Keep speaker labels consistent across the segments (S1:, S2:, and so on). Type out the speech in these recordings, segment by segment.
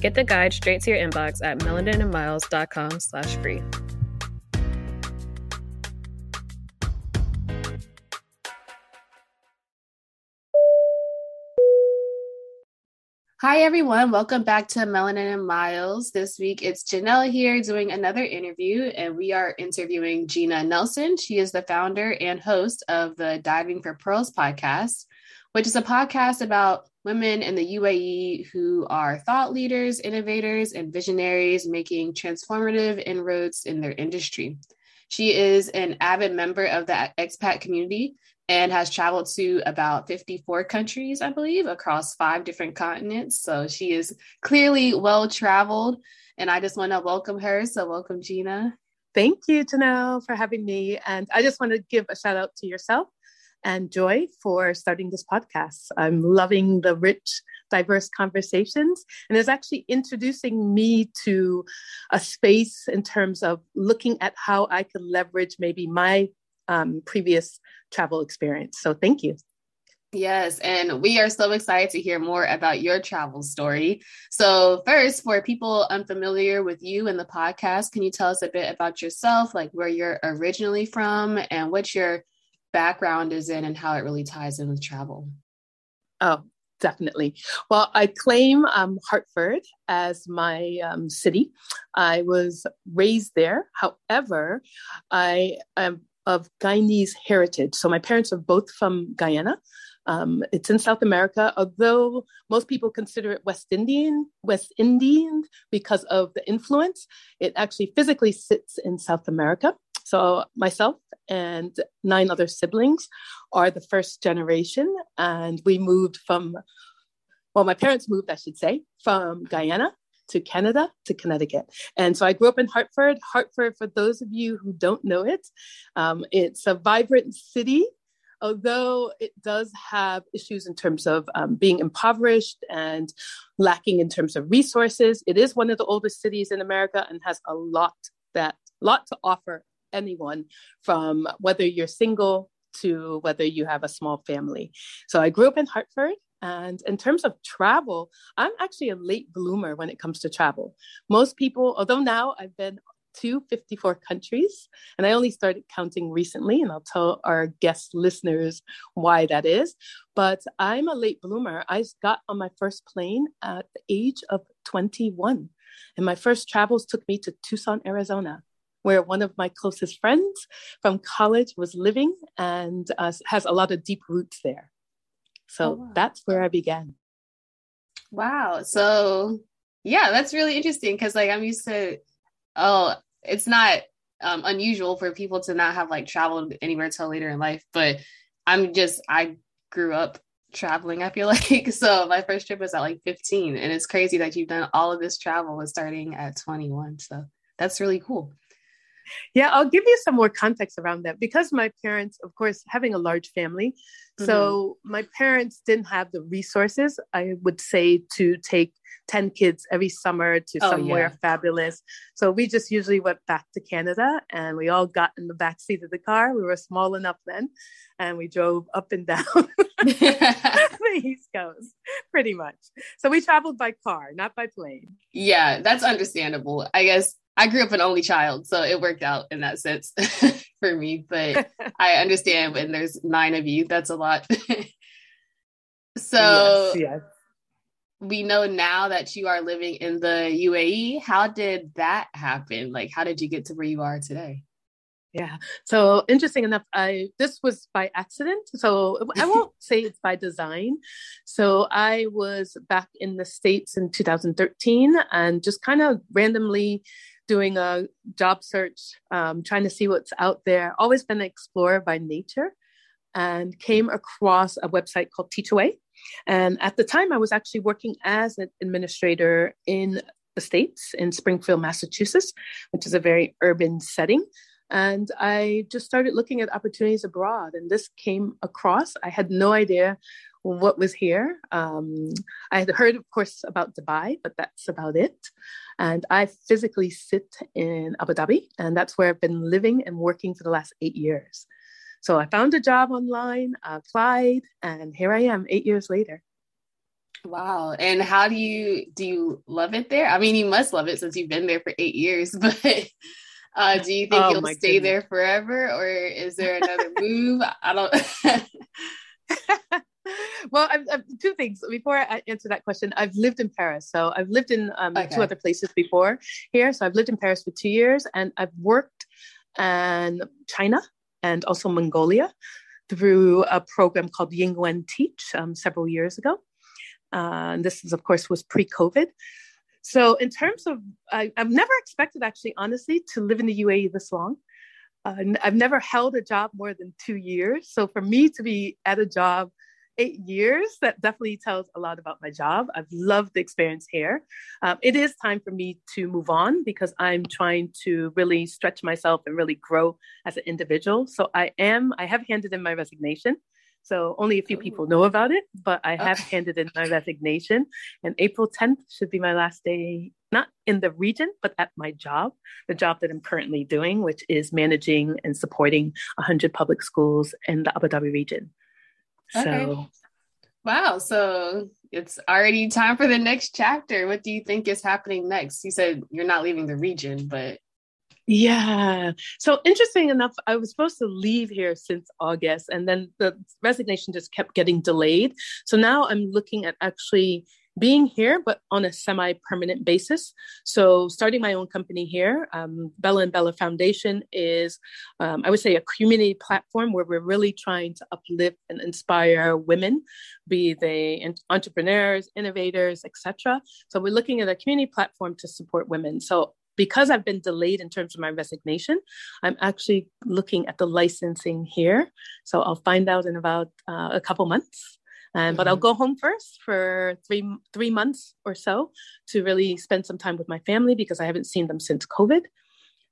S1: Get the guide straight to your inbox at melaninandmiles.com slash free.
S2: Hi, everyone. Welcome back to Melanin and Miles. This week it's Janelle here doing another interview, and we are interviewing Gina Nelson. She is the founder and host of the Diving for Pearls podcast, which is a podcast about women in the UAE who are thought leaders, innovators, and visionaries making transformative inroads in their industry. She is an avid member of the expat community and has traveled to about 54 countries, I believe, across five different continents. So she is clearly well traveled. And I just want to welcome her. So, welcome, Gina.
S3: Thank you, Janelle, for having me. And I just want to give a shout out to yourself and Joy for starting this podcast. I'm loving the rich, diverse conversations. And it's actually introducing me to a space in terms of looking at how I could leverage maybe my um, previous travel experience. So thank you.
S2: Yes, and we are so excited to hear more about your travel story. So, first, for people unfamiliar with you and the podcast, can you tell us a bit about yourself, like where you're originally from and what your background is in and how it really ties in with travel?
S3: Oh, definitely. Well, I claim um, Hartford as my um, city. I was raised there. However, I am of Guyanese heritage. So my parents are both from Guyana. Um, it's in South America, although most people consider it West Indian, West Indian because of the influence. It actually physically sits in South America. So myself and nine other siblings are the first generation, and we moved from, well, my parents moved, I should say, from Guyana to Canada to Connecticut. And so I grew up in Hartford. Hartford, for those of you who don't know it, um, it's a vibrant city. Although it does have issues in terms of um, being impoverished and lacking in terms of resources, it is one of the oldest cities in America and has a lot that lot to offer anyone from whether you're single to whether you have a small family. So I grew up in Hartford and in terms of travel, I'm actually a late bloomer when it comes to travel. Most people, although now I've been to 54 countries, and I only started counting recently, and I'll tell our guest listeners why that is. But I'm a late bloomer. I got on my first plane at the age of 21, and my first travels took me to Tucson, Arizona where one of my closest friends from college was living and uh, has a lot of deep roots there. So oh, wow. that's where I began.
S2: Wow. So yeah, that's really interesting because like I'm used to oh, it's not um, unusual for people to not have like traveled anywhere till later in life, but I'm just I grew up traveling, I feel like. So my first trip was at like 15. And it's crazy that you've done all of this travel was starting at 21. So that's really cool.
S3: Yeah, I'll give you some more context around that because my parents, of course, having a large family. Mm-hmm. So my parents didn't have the resources, I would say, to take 10 kids every summer to oh, somewhere yeah. fabulous. So we just usually went back to Canada and we all got in the back seat of the car. We were small enough then and we drove up and down the East Coast pretty much. So we traveled by car, not by plane.
S2: Yeah, that's understandable. I guess I grew up an only child, so it worked out in that sense for me. But I understand when there's nine of you, that's a lot. so yes, yes. we know now that you are living in the UAE. How did that happen? Like, how did you get to where you are today?
S3: Yeah. So interesting enough, I this was by accident. So I won't say it's by design. So I was back in the States in 2013 and just kind of randomly doing a job search, um, trying to see what's out there. Always been an explorer by nature and came across a website called Teachaway. And at the time, I was actually working as an administrator in the States in Springfield, Massachusetts, which is a very urban setting. And I just started looking at opportunities abroad, and this came across. I had no idea what was here. Um, I had heard, of course, about Dubai, but that's about it. And I physically sit in Abu Dhabi, and that's where I've been living and working for the last eight years. So I found a job online, applied, and here I am eight years later.
S2: Wow. And how do you do you love it there? I mean, you must love it since you've been there for eight years, but uh, do you think oh, you'll stay goodness. there forever or is there another move? I don't
S3: well, I've, I've, two things before I answer that question. I've lived in Paris, so I've lived in um, okay. two other places before here. So I've lived in Paris for two years, and I've worked in China and also Mongolia through a program called Yingwen Teach um, several years ago. Uh, and this is, of course, was pre-COVID. So in terms of, I, have never expected actually, honestly, to live in the UAE this long. Uh, I've never held a job more than two years. So for me to be at a job eight years, that definitely tells a lot about my job. I've loved the experience here. Um, it is time for me to move on because I'm trying to really stretch myself and really grow as an individual. So I am, I have handed in my resignation. So only a few people oh. know about it, but I have okay. handed in my resignation. And April 10th should be my last day, not in the region, but at my job, the job that I'm currently doing, which is managing and supporting 100 public schools in the Abu Dhabi region. Okay. So,
S2: wow. So it's already time for the next chapter. What do you think is happening next? You said you're not leaving the region, but
S3: yeah. So interesting enough, I was supposed to leave here since August, and then the resignation just kept getting delayed. So now I'm looking at actually being here, but on a semi permanent basis. So, starting my own company here, um, Bella and Bella Foundation is, um, I would say, a community platform where we're really trying to uplift and inspire women, be they entrepreneurs, innovators, etc. So, we're looking at a community platform to support women. So, because I've been delayed in terms of my resignation, I'm actually looking at the licensing here. So I'll find out in about uh, a couple months. Um, but I'll mm-hmm. go home first for three three months or so to really spend some time with my family because I haven't seen them since COVID,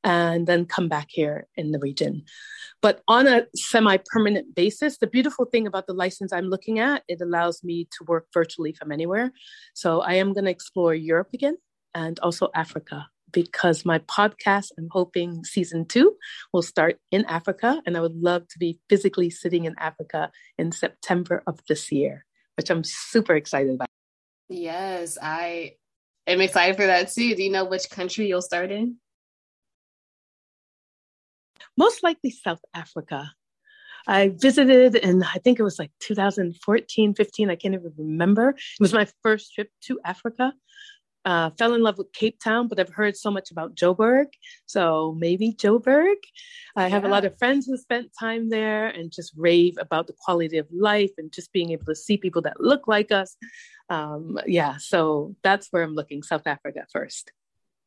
S3: and then come back here in the region. But on a semi-permanent basis, the beautiful thing about the license I'm looking at, it allows me to work virtually from anywhere. So I am going to explore Europe again and also Africa because my podcast, I'm hoping season two will start in Africa. And I would love to be physically sitting in Africa in September of this year, which I'm super excited about.
S2: Yes, I am excited for that too. Do you know which country you'll start in?
S3: Most likely South Africa. I visited in, I think it was like 2014, 15. I can't even remember. It was my first trip to Africa uh, fell in love with Cape Town, but I've heard so much about Joburg. So maybe Joburg. I have yeah. a lot of friends who spent time there and just rave about the quality of life and just being able to see people that look like us. Um, yeah, so that's where I'm looking, South Africa first.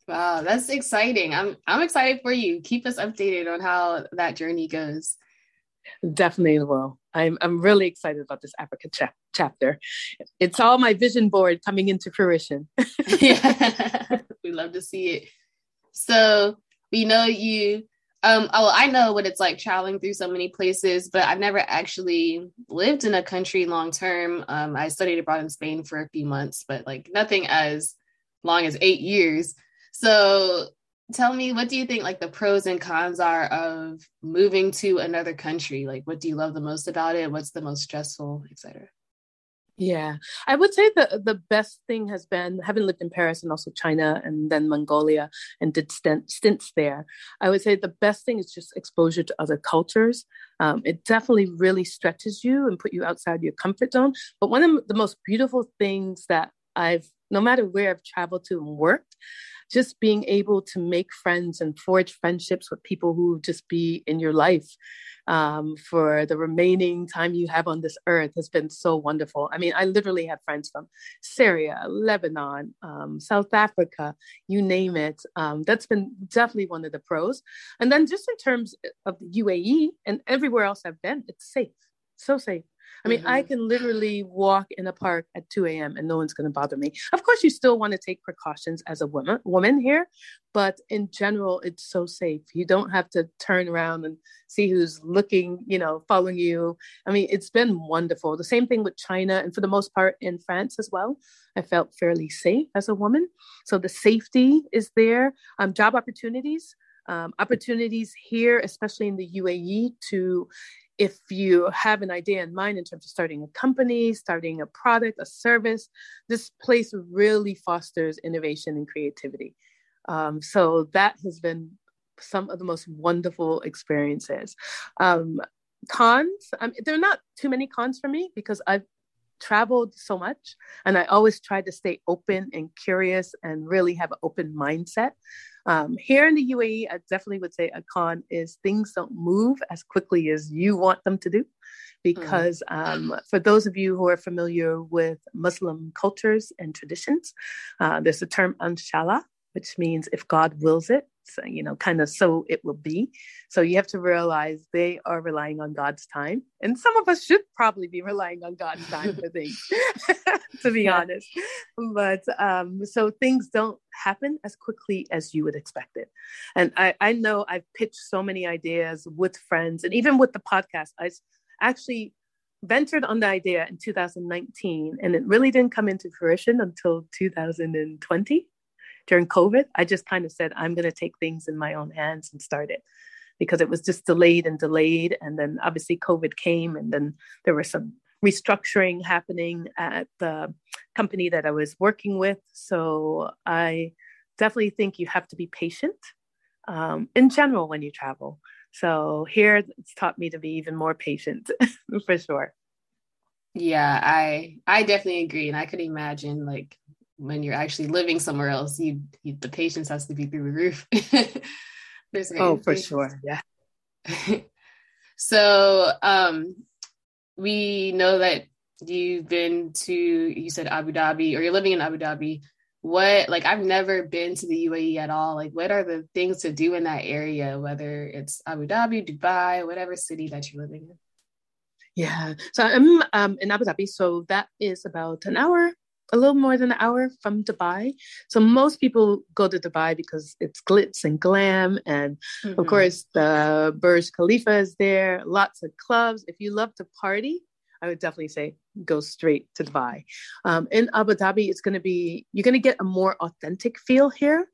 S2: Wow, that's exciting. I'm I'm excited for you. Keep us updated on how that journey goes.
S3: Definitely will. I'm I'm really excited about this Africa cha- chapter. It's all my vision board coming into fruition.
S2: yeah, we love to see it. So we know you. Um, oh, I know what it's like traveling through so many places, but I've never actually lived in a country long term. Um, I studied abroad in Spain for a few months, but like nothing as long as eight years. So tell me what do you think like the pros and cons are of moving to another country? Like what do you love the most about it? What's the most stressful etc
S3: yeah. I would say the the best thing has been having lived in paris and also china and then mongolia and did stint, stints there i would say the best thing is just exposure to other cultures. Um, it definitely really stretches you and put you outside your comfort zone. But one of the most beautiful things that i've no matter where i've traveled to and worked just being able to make friends and forge friendships with people who just be in your life um, for the remaining time you have on this earth has been so wonderful. I mean, I literally have friends from Syria, Lebanon, um, South Africa, you name it. Um, that's been definitely one of the pros. And then just in terms of the UAE and everywhere else I've been, it's safe, so safe. I mean, mm-hmm. I can literally walk in a park at 2 a.m. and no one's going to bother me. Of course, you still want to take precautions as a woman, woman here, but in general, it's so safe. You don't have to turn around and see who's looking, you know, following you. I mean, it's been wonderful. The same thing with China, and for the most part in France as well. I felt fairly safe as a woman. So the safety is there. Um, job opportunities. Um, opportunities here, especially in the UAE, to if you have an idea in mind in terms of starting a company, starting a product, a service, this place really fosters innovation and creativity. Um, so that has been some of the most wonderful experiences. Um, cons, um, there are not too many cons for me because I've traveled so much and I always try to stay open and curious and really have an open mindset. Um, here in the UAE, I definitely would say a con is things don't move as quickly as you want them to do. Because mm. um, for those of you who are familiar with Muslim cultures and traditions, uh, there's a term inshallah, which means if God wills it, you know, kind of so it will be. So you have to realize they are relying on God's time. And some of us should probably be relying on God's time for things, to be yeah. honest. But um, so things don't happen as quickly as you would expect it. And I, I know I've pitched so many ideas with friends and even with the podcast. I actually ventured on the idea in 2019 and it really didn't come into fruition until 2020 during COVID, I just kind of said, I'm going to take things in my own hands and start it because it was just delayed and delayed. And then obviously COVID came, and then there was some restructuring happening at the company that I was working with. So I definitely think you have to be patient um, in general when you travel. So here it's taught me to be even more patient for sure.
S2: Yeah, I I definitely agree, and I could imagine like when you're actually living somewhere else, you, you the patience has to be through the roof.
S3: oh, for sure. Yeah.
S2: so um we know that you've been to you said Abu Dhabi or you're living in Abu Dhabi. What like I've never been to the UAE at all. Like what are the things to do in that area, whether it's Abu Dhabi, Dubai, whatever city that you're living in?
S3: Yeah. So I'm um, in Abu Dhabi. So that is about an hour a little more than an hour from Dubai. So most people go to Dubai because it's glitz and glam. And mm-hmm. of course, the Burj Khalifa is there, lots of clubs. If you love to party, I would definitely say go straight to Dubai. Um, in Abu Dhabi, it's going to be, you're going to get a more authentic feel here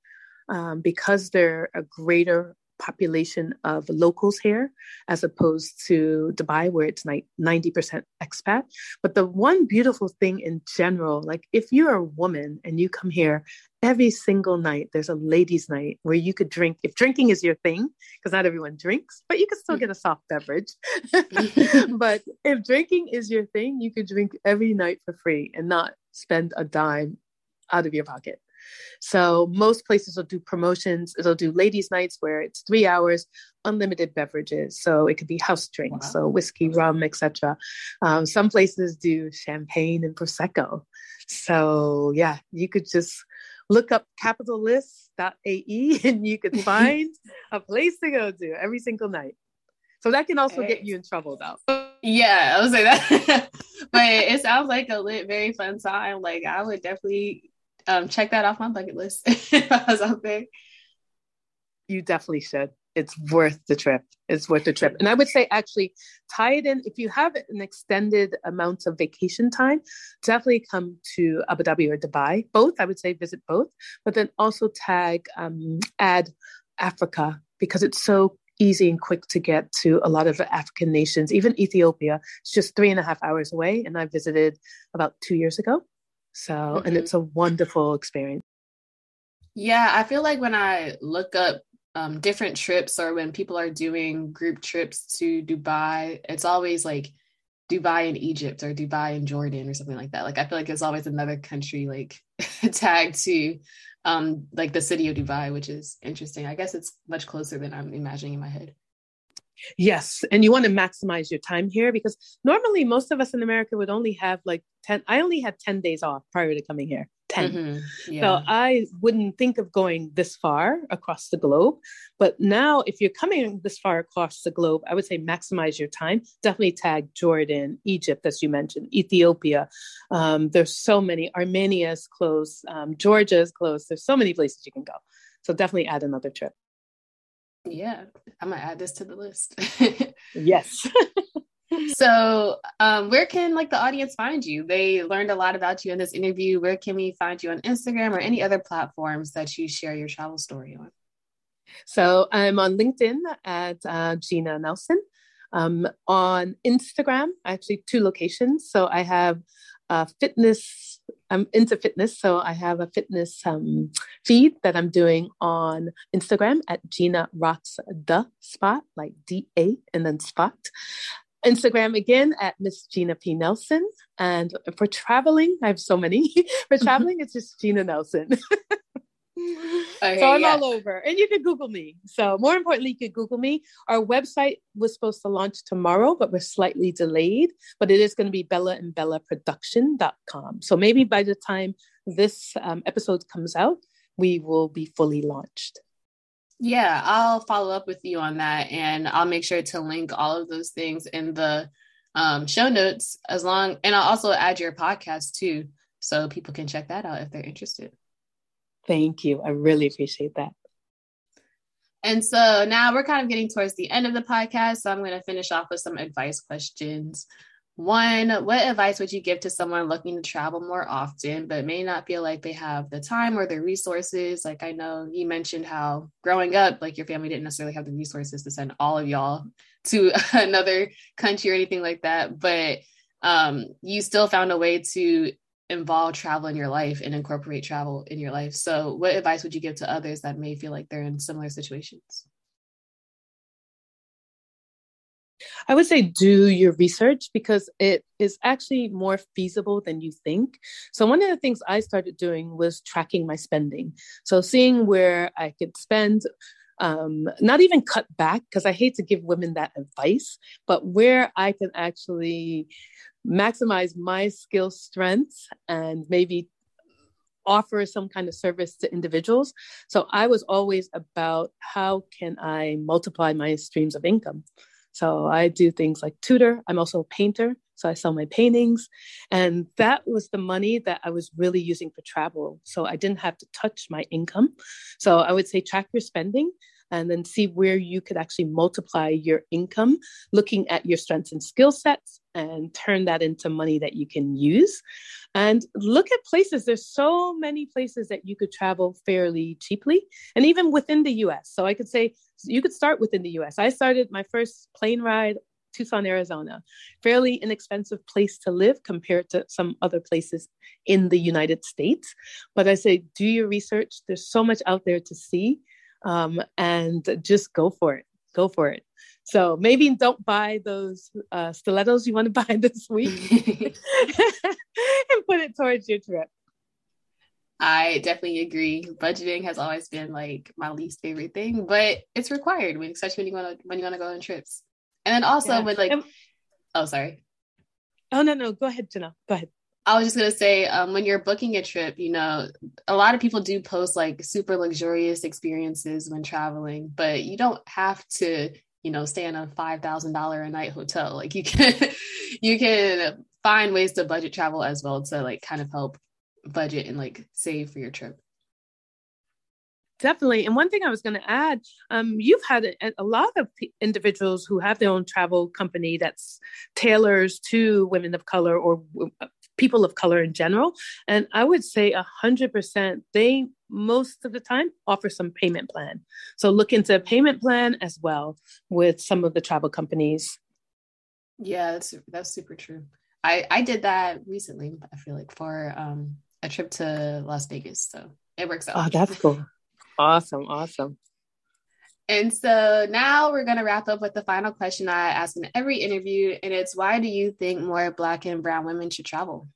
S3: um, because they're a greater population of locals here as opposed to Dubai, where it's like 90% expat. But the one beautiful thing in general, like if you're a woman and you come here every single night, there's a ladies' night where you could drink. If drinking is your thing, because not everyone drinks, but you can still get a soft beverage. but if drinking is your thing, you could drink every night for free and not spend a dime out of your pocket. So most places will do promotions. It'll do ladies' nights where it's three hours, unlimited beverages. So it could be house drinks, wow. so whiskey, rum, etc. Um, some places do champagne and prosecco. So yeah, you could just look up capitallist.ae and you could find a place to go to every single night. So that can also get you in trouble though.
S2: Yeah, I would say that. but it sounds like a lit, very fun time. Like I would definitely um, check that off my bucket list if I was out there.
S3: You definitely should. It's worth the trip. It's worth the trip. And I would say actually tie it in if you have an extended amount of vacation time, definitely come to Abu Dhabi or Dubai. Both, I would say visit both, but then also tag um, add Africa because it's so easy and quick to get to a lot of African nations, even Ethiopia. It's just three and a half hours away. And I visited about two years ago. So, mm-hmm. and it's a wonderful experience.
S2: Yeah, I feel like when I look up um, different trips or when people are doing group trips to Dubai, it's always like Dubai and Egypt or Dubai and Jordan or something like that. Like I feel like it's always another country like tagged to um, like the city of Dubai, which is interesting. I guess it's much closer than I'm imagining in my head.
S3: Yes. And you want to maximize your time here because normally most of us in America would only have like 10, I only had 10 days off prior to coming here. 10. Mm-hmm. Yeah. So I wouldn't think of going this far across the globe. But now, if you're coming this far across the globe, I would say maximize your time. Definitely tag Jordan, Egypt, as you mentioned, Ethiopia. Um, there's so many. Armenia's close, um, Georgia's close. There's so many places you can go. So definitely add another trip.
S2: Yeah, I'm gonna add this to the list.
S3: yes.
S2: so um, where can like the audience find you? They learned a lot about you in this interview. Where can we find you on instagram or any other platforms that you share your travel story on?
S3: So i'm on linkedin at uh, gina nelson. Um, on instagram actually two locations. So i have a fitness i'm into fitness so i have a fitness um, feed that i'm doing on instagram at gina rocks the spot like da and then spot Instagram again at Miss Gina P. Nelson. And for traveling, I have so many. for traveling, it's just Gina Nelson. Okay, so I'm yeah. all over. And you can Google me. So more importantly, you can Google me. Our website was supposed to launch tomorrow, but we're slightly delayed. But it is going to be Bella and Bella Production.com. So maybe by the time this um, episode comes out, we will be fully launched.
S2: Yeah, I'll follow up with you on that and I'll make sure to link all of those things in the um, show notes as long and I'll also add your podcast too so people can check that out if they're interested.
S3: Thank you. I really appreciate that.
S2: And so now we're kind of getting towards the end of the podcast. So I'm going to finish off with some advice questions. One, what advice would you give to someone looking to travel more often, but may not feel like they have the time or the resources? Like I know you mentioned how growing up, like your family didn't necessarily have the resources to send all of y'all to another country or anything like that, but um, you still found a way to involve travel in your life and incorporate travel in your life. So, what advice would you give to others that may feel like they're in similar situations?
S3: I would say do your research because it is actually more feasible than you think. So, one of the things I started doing was tracking my spending. So, seeing where I could spend, um, not even cut back, because I hate to give women that advice, but where I can actually maximize my skill strengths and maybe offer some kind of service to individuals. So I was always about how can I multiply my streams of income. So I do things like tutor. I'm also a painter. So I sell my paintings. And that was the money that I was really using for travel. So I didn't have to touch my income. So I would say track your spending and then see where you could actually multiply your income, looking at your strengths and skill sets and turn that into money that you can use. And look at places. There's so many places that you could travel fairly cheaply, and even within the US. So I could say you could start within the US. I started my first plane ride Tucson, Arizona. Fairly inexpensive place to live compared to some other places in the United States. But I say, do your research. There's so much out there to see um, and just go for it. Go for it. So maybe don't buy those uh, stilettos you want to buy this week and put it towards your trip.
S2: I definitely agree. Budgeting has always been like my least favorite thing, but it's required when, especially when you want to when you want to go on trips. And then also yeah. with like, and, oh sorry.
S3: Oh no no, go ahead, Jenna. Go ahead.
S2: I was just gonna say, um, when you're booking a trip, you know, a lot of people do post like super luxurious experiences when traveling, but you don't have to, you know, stay in a five thousand dollar a night hotel. Like you can, you can find ways to budget travel as well to like kind of help budget and like save for your trip.
S3: Definitely. And one thing I was going to add, um, you've had a, a lot of p- individuals who have their own travel company that's tailors to women of color or uh, people of color in general. And I would say a hundred percent, they most of the time offer some payment plan. So look into a payment plan as well with some of the travel companies.
S2: Yeah, that's that's super true. I I did that recently. I feel like for um a trip to Las Vegas, so it works out.
S3: Oh, that's cool. Awesome, awesome.
S2: And so now we're going to wrap up with the final question I ask in every interview, and it's why do you think more Black and Brown women should travel?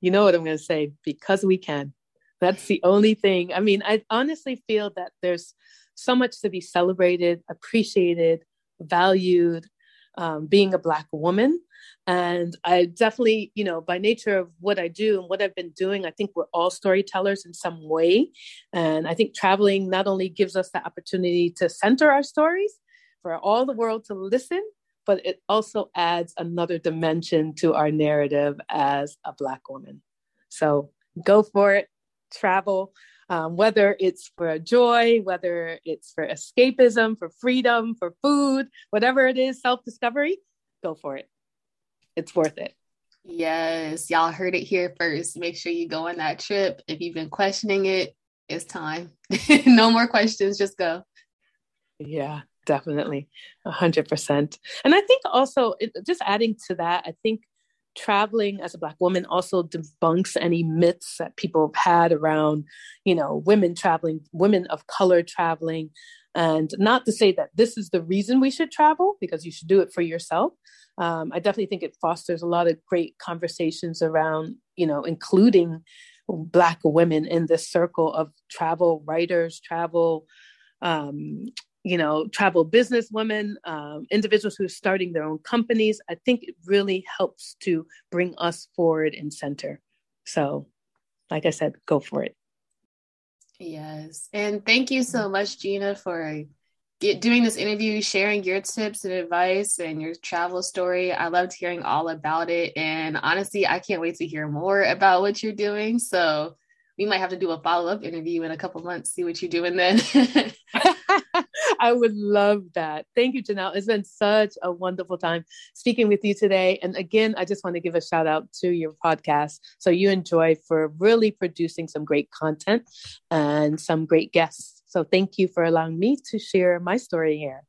S3: You know what I'm going to say? Because we can. That's the only thing. I mean, I honestly feel that there's so much to be celebrated, appreciated, valued, um, being a Black woman. And I definitely, you know, by nature of what I do and what I've been doing, I think we're all storytellers in some way. And I think traveling not only gives us the opportunity to center our stories for all the world to listen, but it also adds another dimension to our narrative as a Black woman. So go for it, travel, um, whether it's for joy, whether it's for escapism, for freedom, for food, whatever it is, self discovery, go for it it's worth it.
S2: Yes, y'all heard it here first. Make sure you go on that trip. If you've been questioning it, it's time. no more questions, just go.
S3: Yeah, definitely. A hundred percent. And I think also just adding to that, I think traveling as a black woman also debunks any myths that people have had around, you know, women traveling, women of color traveling. And not to say that this is the reason we should travel, because you should do it for yourself, um, I definitely think it fosters a lot of great conversations around, you know, including Black women in this circle of travel writers, travel, um, you know, travel business women, um, individuals who are starting their own companies. I think it really helps to bring us forward in center. So, like I said, go for it.
S2: Yes. And thank you so much, Gina, for get, doing this interview, sharing your tips and advice and your travel story. I loved hearing all about it. And honestly, I can't wait to hear more about what you're doing. So we might have to do a follow up interview in a couple months, see what you're doing then.
S3: I would love that. Thank you, Janelle. It's been such a wonderful time speaking with you today. And again, I just want to give a shout out to your podcast. So you enjoy for really producing some great content and some great guests. So thank you for allowing me to share my story here.